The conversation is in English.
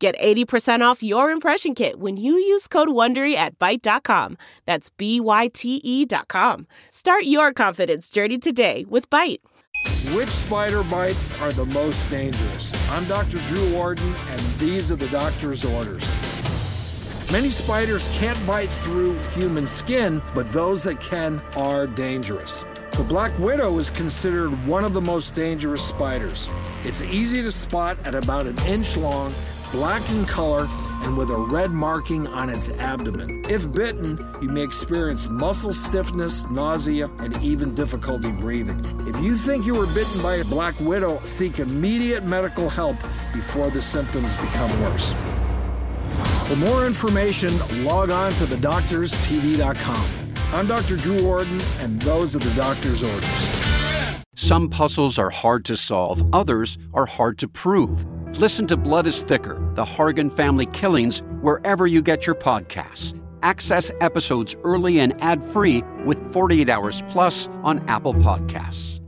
Get 80% off your impression kit when you use code WONDERY at Byte.com. That's B-Y-T-E dot com. Start your confidence journey today with Byte. Which spider bites are the most dangerous? I'm Dr. Drew Ordon, and these are the doctor's orders. Many spiders can't bite through human skin, but those that can are dangerous. The black widow is considered one of the most dangerous spiders. It's easy to spot at about an inch long black in color, and with a red marking on its abdomen. If bitten, you may experience muscle stiffness, nausea, and even difficulty breathing. If you think you were bitten by a black widow, seek immediate medical help before the symptoms become worse. For more information, log on to thedoctorstv.com. I'm Dr. Drew Ordon, and those are the doctor's orders. Some puzzles are hard to solve, others are hard to prove. Listen to Blood is Thicker The Hargan Family Killings wherever you get your podcasts. Access episodes early and ad free with 48 Hours Plus on Apple Podcasts.